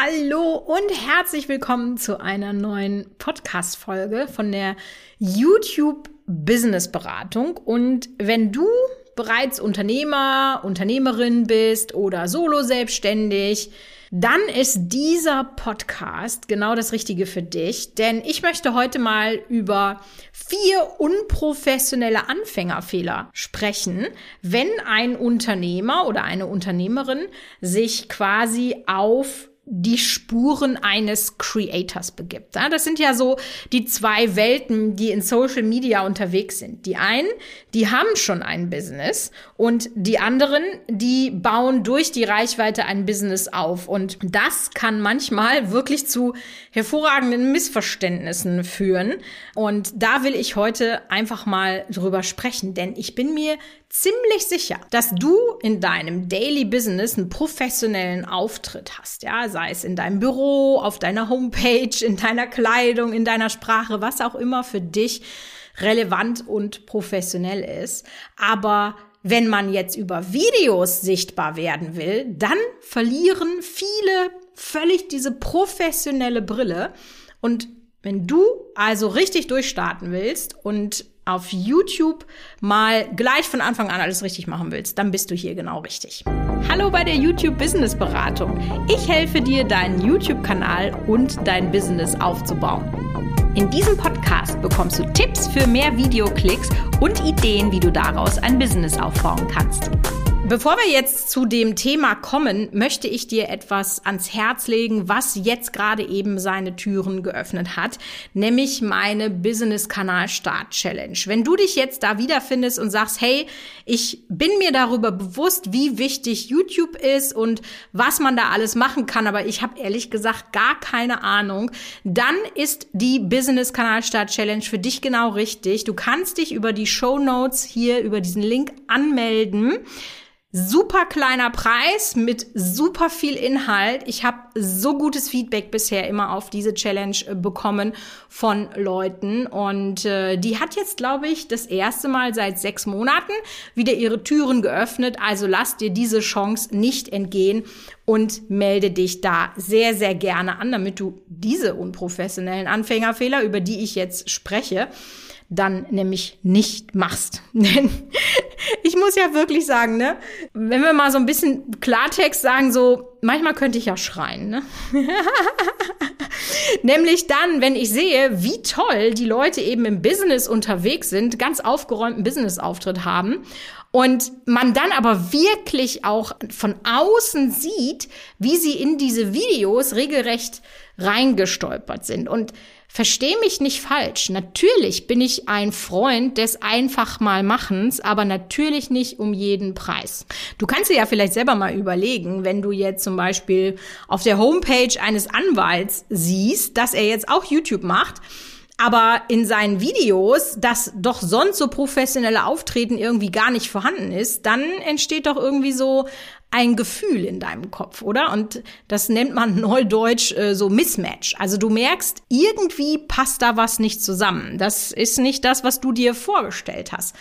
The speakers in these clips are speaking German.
Hallo und herzlich willkommen zu einer neuen Podcast-Folge von der YouTube Business Beratung. Und wenn du bereits Unternehmer, Unternehmerin bist oder solo selbstständig, dann ist dieser Podcast genau das Richtige für dich, denn ich möchte heute mal über vier unprofessionelle Anfängerfehler sprechen, wenn ein Unternehmer oder eine Unternehmerin sich quasi auf die Spuren eines Creators begibt. Das sind ja so die zwei Welten, die in Social Media unterwegs sind. Die einen, die haben schon ein Business und die anderen, die bauen durch die Reichweite ein Business auf. Und das kann manchmal wirklich zu hervorragenden Missverständnissen führen. Und da will ich heute einfach mal drüber sprechen, denn ich bin mir ziemlich sicher, dass du in deinem Daily Business einen professionellen Auftritt hast. Ja, sei es in deinem Büro, auf deiner Homepage, in deiner Kleidung, in deiner Sprache, was auch immer für dich relevant und professionell ist. Aber wenn man jetzt über Videos sichtbar werden will, dann verlieren viele völlig diese professionelle Brille. Und wenn du also richtig durchstarten willst und auf YouTube mal gleich von Anfang an alles richtig machen willst, dann bist du hier genau richtig. Hallo bei der YouTube Business Beratung. Ich helfe dir, deinen YouTube-Kanal und dein Business aufzubauen. In diesem Podcast bekommst du Tipps für mehr Videoklicks und Ideen, wie du daraus ein Business aufbauen kannst. Bevor wir jetzt zu dem Thema kommen, möchte ich dir etwas ans Herz legen, was jetzt gerade eben seine Türen geöffnet hat, nämlich meine Business Kanal Start Challenge. Wenn du dich jetzt da wiederfindest und sagst, hey, ich bin mir darüber bewusst, wie wichtig YouTube ist und was man da alles machen kann, aber ich habe ehrlich gesagt gar keine Ahnung, dann ist die Business Kanal Start Challenge für dich genau richtig. Du kannst dich über die Show Notes hier über diesen Link anmelden. Super kleiner Preis mit super viel Inhalt. Ich habe so gutes Feedback bisher immer auf diese Challenge äh, bekommen von Leuten. Und äh, die hat jetzt, glaube ich, das erste Mal seit sechs Monaten wieder ihre Türen geöffnet. Also lass dir diese Chance nicht entgehen und melde dich da sehr, sehr gerne an, damit du diese unprofessionellen Anfängerfehler, über die ich jetzt spreche, dann nämlich nicht machst. Denn ich muss ja wirklich sagen, ne, wenn wir mal so ein bisschen Klartext sagen, so, manchmal könnte ich ja schreien, ne? Nämlich dann, wenn ich sehe, wie toll die Leute eben im Business unterwegs sind, ganz aufgeräumten Business-Auftritt haben und man dann aber wirklich auch von außen sieht, wie sie in diese Videos regelrecht reingestolpert sind. Und Versteh mich nicht falsch. Natürlich bin ich ein Freund des einfach mal Machens, aber natürlich nicht um jeden Preis. Du kannst dir ja vielleicht selber mal überlegen, wenn du jetzt zum Beispiel auf der Homepage eines Anwalts siehst, dass er jetzt auch YouTube macht, aber in seinen Videos das doch sonst so professionelle Auftreten irgendwie gar nicht vorhanden ist, dann entsteht doch irgendwie so ein Gefühl in deinem Kopf, oder? Und das nennt man neudeutsch äh, so Mismatch. Also du merkst, irgendwie passt da was nicht zusammen. Das ist nicht das, was du dir vorgestellt hast.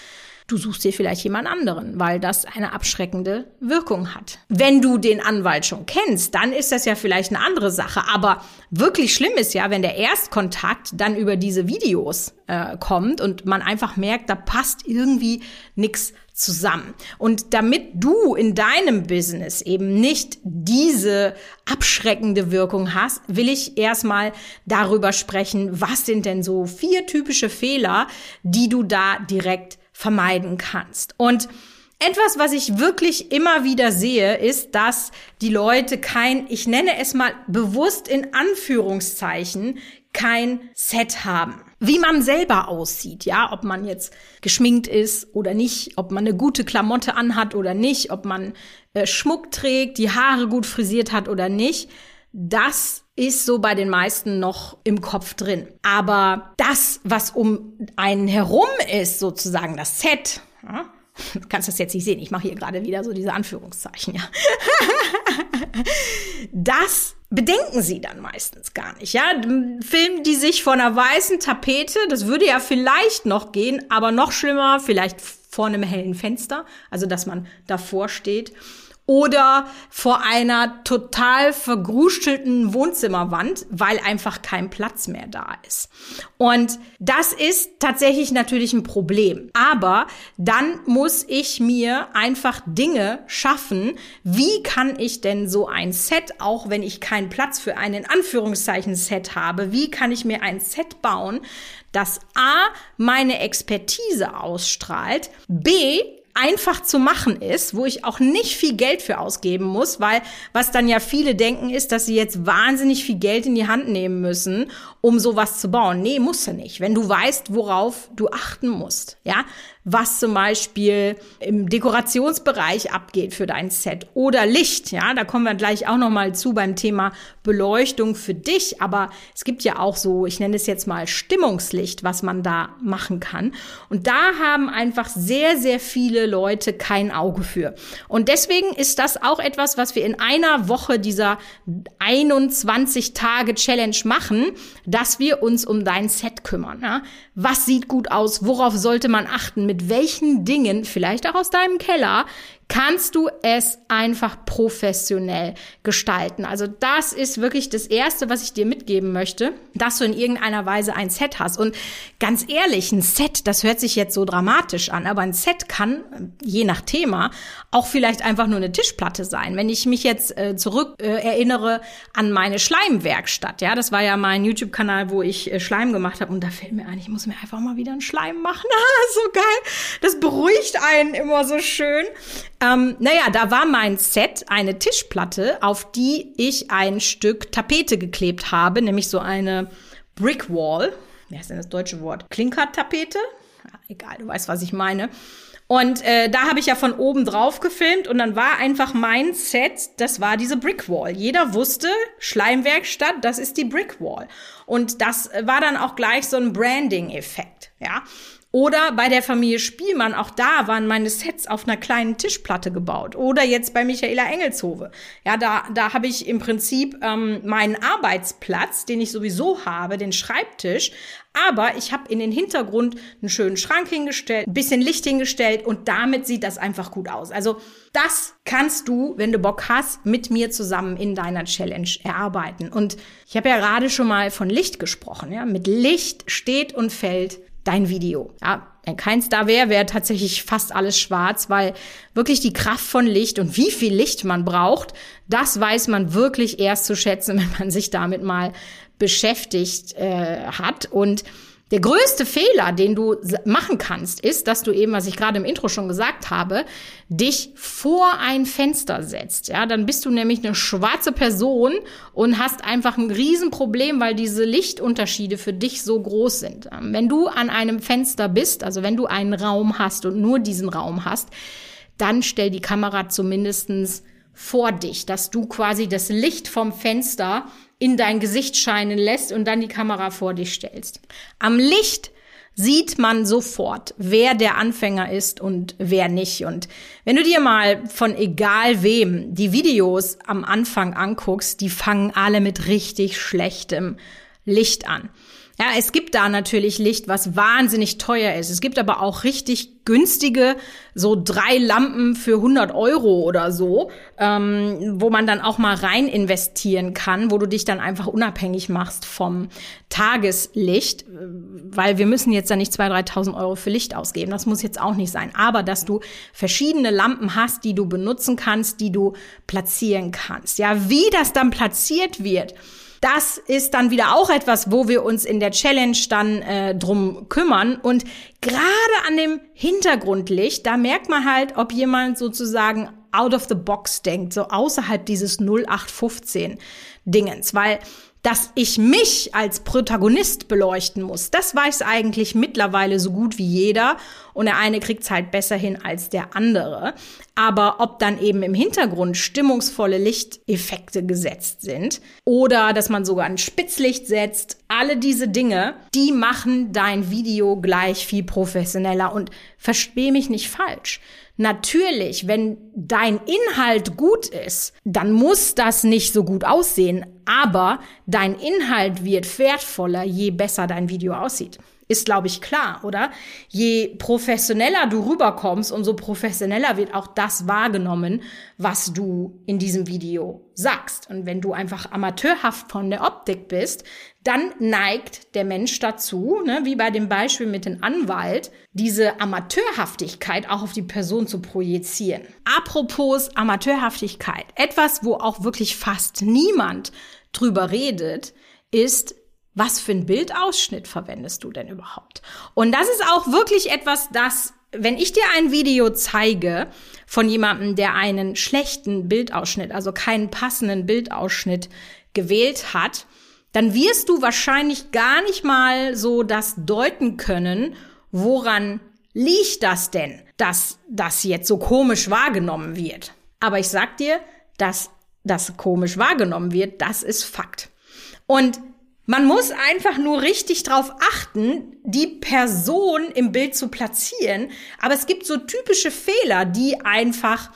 Du suchst dir vielleicht jemand anderen, weil das eine abschreckende Wirkung hat. Wenn du den Anwalt schon kennst, dann ist das ja vielleicht eine andere Sache. Aber wirklich schlimm ist ja, wenn der Erstkontakt dann über diese Videos äh, kommt und man einfach merkt, da passt irgendwie nichts zusammen. Und damit du in deinem Business eben nicht diese abschreckende Wirkung hast, will ich erstmal darüber sprechen, was sind denn so vier typische Fehler, die du da direkt vermeiden kannst. Und etwas, was ich wirklich immer wieder sehe, ist, dass die Leute kein, ich nenne es mal bewusst in Anführungszeichen, kein Set haben. Wie man selber aussieht, ja, ob man jetzt geschminkt ist oder nicht, ob man eine gute Klamotte anhat oder nicht, ob man äh, Schmuck trägt, die Haare gut frisiert hat oder nicht. Das ist so bei den meisten noch im Kopf drin. Aber das, was um einen herum ist, sozusagen das Set, ja, du kannst das jetzt nicht sehen, ich mache hier gerade wieder so diese Anführungszeichen, ja. das bedenken sie dann meistens gar nicht, ja. Filmen die sich vor einer weißen Tapete, das würde ja vielleicht noch gehen, aber noch schlimmer, vielleicht vor einem hellen Fenster, also dass man davor steht oder vor einer total vergrustelten Wohnzimmerwand, weil einfach kein Platz mehr da ist. Und das ist tatsächlich natürlich ein Problem. Aber dann muss ich mir einfach Dinge schaffen. Wie kann ich denn so ein Set, auch wenn ich keinen Platz für einen in Anführungszeichen Set habe, wie kann ich mir ein Set bauen, das A, meine Expertise ausstrahlt, B, einfach zu machen ist, wo ich auch nicht viel Geld für ausgeben muss, weil was dann ja viele denken ist, dass sie jetzt wahnsinnig viel Geld in die Hand nehmen müssen, um sowas zu bauen. Nee, musst du nicht. Wenn du weißt, worauf du achten musst, ja, was zum Beispiel im Dekorationsbereich abgeht für dein Set oder Licht, ja, da kommen wir gleich auch noch mal zu beim Thema Beleuchtung für dich, aber es gibt ja auch so, ich nenne es jetzt mal Stimmungslicht, was man da machen kann und da haben einfach sehr sehr viele Leute kein Auge für. Und deswegen ist das auch etwas, was wir in einer Woche dieser 21 Tage Challenge machen, dass wir uns um dein Set kümmern, ja? Was sieht gut aus? Worauf sollte man achten? Mit mit welchen Dingen, vielleicht auch aus deinem Keller, kannst du es einfach professionell gestalten. Also das ist wirklich das Erste, was ich dir mitgeben möchte, dass du in irgendeiner Weise ein Set hast. Und ganz ehrlich, ein Set, das hört sich jetzt so dramatisch an, aber ein Set kann, je nach Thema, auch vielleicht einfach nur eine Tischplatte sein. Wenn ich mich jetzt äh, zurück äh, erinnere an meine Schleimwerkstatt, ja, das war ja mein YouTube-Kanal, wo ich äh, Schleim gemacht habe und da fällt mir ein, ich muss mir einfach mal wieder einen Schleim machen. Ah, so geil. Das beruhigt einen immer so schön. Ähm, naja, da war mein Set eine Tischplatte, auf die ich ein Stück Tapete geklebt habe, nämlich so eine Brick Wall. Wie heißt denn das deutsche Wort? Klinkertapete? Ja, egal, du weißt, was ich meine. Und äh, da habe ich ja von oben drauf gefilmt und dann war einfach mein Set, das war diese Brick Wall. Jeder wusste, Schleimwerkstatt, das ist die Brick Wall. Und das war dann auch gleich so ein Branding-Effekt, ja. Oder bei der Familie Spielmann, auch da waren meine Sets auf einer kleinen Tischplatte gebaut. Oder jetzt bei Michaela Engelshove. Ja, da, da habe ich im Prinzip ähm, meinen Arbeitsplatz, den ich sowieso habe, den Schreibtisch. Aber ich habe in den Hintergrund einen schönen Schrank hingestellt, ein bisschen Licht hingestellt und damit sieht das einfach gut aus. Also das kannst du, wenn du Bock hast, mit mir zusammen in deiner Challenge erarbeiten. Und ich habe ja gerade schon mal von Licht gesprochen. Ja? Mit Licht steht und fällt dein Video. Ja, wenn keins da wäre, wäre tatsächlich fast alles schwarz, weil wirklich die Kraft von Licht und wie viel Licht man braucht, das weiß man wirklich erst zu schätzen, wenn man sich damit mal beschäftigt äh, hat. Und der größte Fehler, den du machen kannst, ist, dass du eben, was ich gerade im Intro schon gesagt habe, dich vor ein Fenster setzt. Ja, dann bist du nämlich eine schwarze Person und hast einfach ein Riesenproblem, weil diese Lichtunterschiede für dich so groß sind. Wenn du an einem Fenster bist, also wenn du einen Raum hast und nur diesen Raum hast, dann stell die Kamera zumindestens vor dich, dass du quasi das Licht vom Fenster in dein Gesicht scheinen lässt und dann die Kamera vor dich stellst. Am Licht sieht man sofort, wer der Anfänger ist und wer nicht. Und wenn du dir mal von egal wem die Videos am Anfang anguckst, die fangen alle mit richtig schlechtem Licht an. Ja, es gibt da natürlich Licht, was wahnsinnig teuer ist. Es gibt aber auch richtig günstige, so drei Lampen für 100 Euro oder so, ähm, wo man dann auch mal rein investieren kann, wo du dich dann einfach unabhängig machst vom Tageslicht, weil wir müssen jetzt da nicht 2.000, 3.000 Euro für Licht ausgeben. Das muss jetzt auch nicht sein. Aber dass du verschiedene Lampen hast, die du benutzen kannst, die du platzieren kannst. Ja, wie das dann platziert wird, das ist dann wieder auch etwas, wo wir uns in der Challenge dann äh, drum kümmern. Und gerade an dem Hintergrundlicht, da merkt man halt, ob jemand sozusagen out of the box denkt, so außerhalb dieses 0815 Dingens, weil dass ich mich als Protagonist beleuchten muss. Das weiß eigentlich mittlerweile so gut wie jeder und der eine kriegt es halt besser hin als der andere. Aber ob dann eben im Hintergrund stimmungsvolle Lichteffekte gesetzt sind oder dass man sogar ein Spitzlicht setzt, alle diese Dinge, die machen dein Video gleich viel professioneller und versteh mich nicht falsch. Natürlich, wenn dein Inhalt gut ist, dann muss das nicht so gut aussehen, aber dein Inhalt wird wertvoller, je besser dein Video aussieht. Ist, glaube ich, klar, oder? Je professioneller du rüberkommst, umso professioneller wird auch das wahrgenommen, was du in diesem Video sagst. Und wenn du einfach amateurhaft von der Optik bist, dann neigt der Mensch dazu, ne, wie bei dem Beispiel mit dem Anwalt, diese Amateurhaftigkeit auch auf die Person zu projizieren. Apropos Amateurhaftigkeit, etwas, wo auch wirklich fast niemand drüber redet, ist was für ein Bildausschnitt verwendest du denn überhaupt? Und das ist auch wirklich etwas, das, wenn ich dir ein Video zeige von jemandem, der einen schlechten Bildausschnitt, also keinen passenden Bildausschnitt gewählt hat, dann wirst du wahrscheinlich gar nicht mal so das deuten können, woran liegt das denn, dass das jetzt so komisch wahrgenommen wird. Aber ich sag dir, dass das komisch wahrgenommen wird, das ist Fakt. Und man muss einfach nur richtig drauf achten, die Person im Bild zu platzieren. Aber es gibt so typische Fehler, die einfach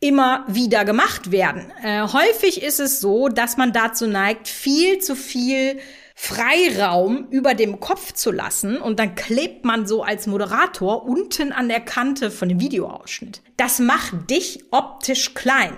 immer wieder gemacht werden. Äh, häufig ist es so, dass man dazu neigt, viel zu viel Freiraum über dem Kopf zu lassen und dann klebt man so als Moderator unten an der Kante von dem Videoausschnitt. Das macht dich optisch klein.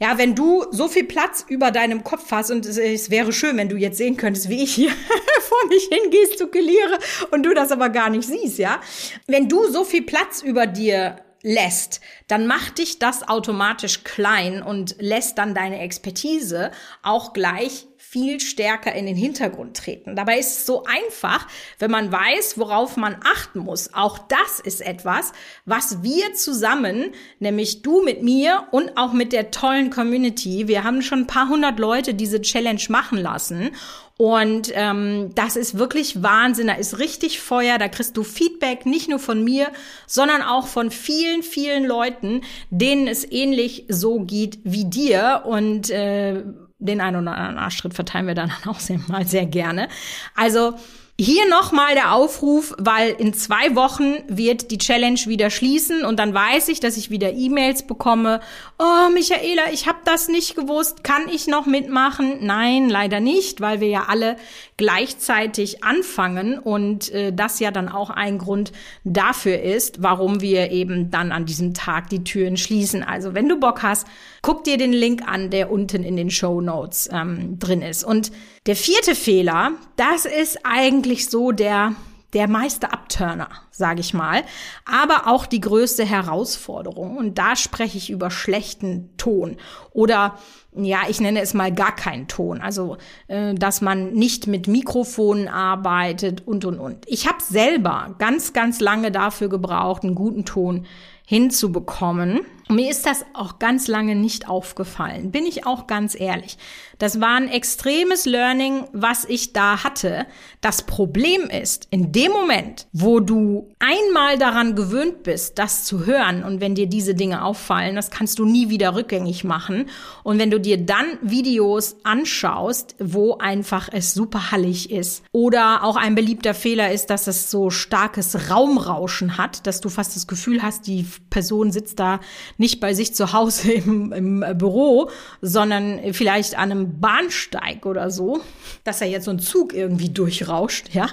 Ja, wenn du so viel Platz über deinem Kopf hast und es, es wäre schön, wenn du jetzt sehen könntest, wie ich hier vor mich hingestikuliere und du das aber gar nicht siehst, ja. Wenn du so viel Platz über dir lässt, dann macht dich das automatisch klein und lässt dann deine Expertise auch gleich viel stärker in den Hintergrund treten. Dabei ist es so einfach, wenn man weiß, worauf man achten muss. Auch das ist etwas, was wir zusammen, nämlich du mit mir und auch mit der tollen Community, wir haben schon ein paar hundert Leute diese Challenge machen lassen und ähm, das ist wirklich Wahnsinn. Da ist richtig Feuer. Da kriegst du Feedback nicht nur von mir, sondern auch von vielen, vielen Leuten, denen es ähnlich so geht wie dir. Und äh, den einen oder anderen Arschtritt verteilen wir dann auch sehr, mal sehr gerne. Also hier nochmal der Aufruf, weil in zwei Wochen wird die Challenge wieder schließen und dann weiß ich, dass ich wieder E-Mails bekomme. Oh, Michaela, ich habe das nicht gewusst. Kann ich noch mitmachen? Nein, leider nicht, weil wir ja alle gleichzeitig anfangen und äh, das ja dann auch ein Grund dafür ist, warum wir eben dann an diesem Tag die Türen schließen. Also wenn du Bock hast, guck dir den Link an, der unten in den Show Notes ähm, drin ist. Und der vierte Fehler, das ist eigentlich so der der meiste Abturner, sage ich mal, aber auch die größte Herausforderung. Und da spreche ich über schlechten Ton oder ja, ich nenne es mal gar keinen Ton. Also, äh, dass man nicht mit Mikrofonen arbeitet und und und. Ich habe selber ganz, ganz lange dafür gebraucht, einen guten Ton hinzubekommen. Mir ist das auch ganz lange nicht aufgefallen, bin ich auch ganz ehrlich. Das war ein extremes Learning, was ich da hatte. Das Problem ist, in dem Moment, wo du einmal daran gewöhnt bist, das zu hören und wenn dir diese Dinge auffallen, das kannst du nie wieder rückgängig machen. Und wenn du dir dann Videos anschaust, wo einfach es super hallig ist oder auch ein beliebter Fehler ist, dass es so starkes Raumrauschen hat, dass du fast das Gefühl hast, die Person sitzt da nicht bei sich zu Hause im, im Büro, sondern vielleicht an einem Bahnsteig oder so, dass er jetzt so ein Zug irgendwie durchrauscht, ja,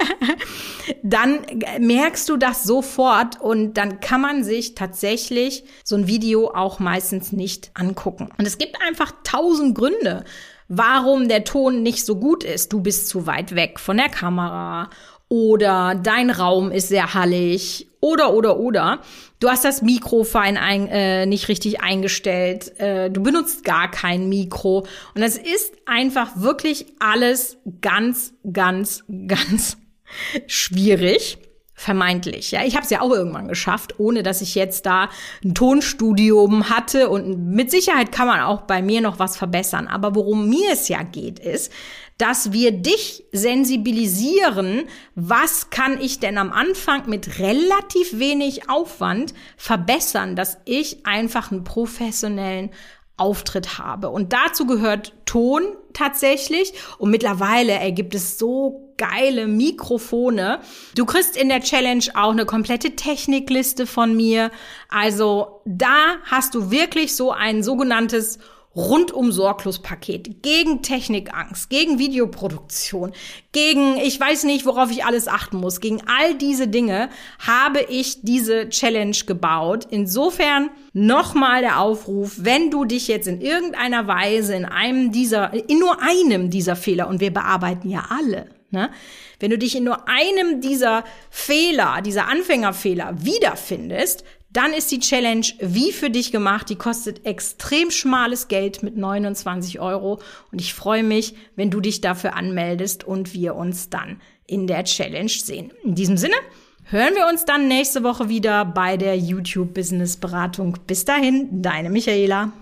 dann merkst du das sofort und dann kann man sich tatsächlich so ein Video auch meistens nicht angucken. Und es gibt einfach tausend Gründe, warum der Ton nicht so gut ist. Du bist zu weit weg von der Kamera oder dein Raum ist sehr hallig oder oder oder. Du hast das Mikro fein ein, äh, nicht richtig eingestellt. Äh, du benutzt gar kein Mikro und es ist einfach wirklich alles ganz ganz ganz schwierig vermeintlich. Ja, ich habe es ja auch irgendwann geschafft, ohne dass ich jetzt da ein Tonstudium hatte und mit Sicherheit kann man auch bei mir noch was verbessern. Aber worum mir es ja geht, ist, dass wir dich sensibilisieren, was kann ich denn am Anfang mit relativ wenig Aufwand verbessern, dass ich einfach einen professionellen Auftritt habe. Und dazu gehört Ton tatsächlich. Und mittlerweile ergibt es so geile Mikrofone. Du kriegst in der Challenge auch eine komplette Technikliste von mir. Also da hast du wirklich so ein sogenanntes rundum sorglos Paket gegen Technikangst, gegen Videoproduktion, gegen ich weiß nicht, worauf ich alles achten muss, gegen all diese Dinge habe ich diese Challenge gebaut. Insofern nochmal der Aufruf, wenn du dich jetzt in irgendeiner Weise in einem dieser, in nur einem dieser Fehler, und wir bearbeiten ja alle, ne? Wenn du dich in nur einem dieser Fehler, dieser Anfängerfehler wiederfindest, dann ist die Challenge wie für dich gemacht. Die kostet extrem schmales Geld mit 29 Euro. Und ich freue mich, wenn du dich dafür anmeldest und wir uns dann in der Challenge sehen. In diesem Sinne hören wir uns dann nächste Woche wieder bei der YouTube Business Beratung. Bis dahin, deine Michaela.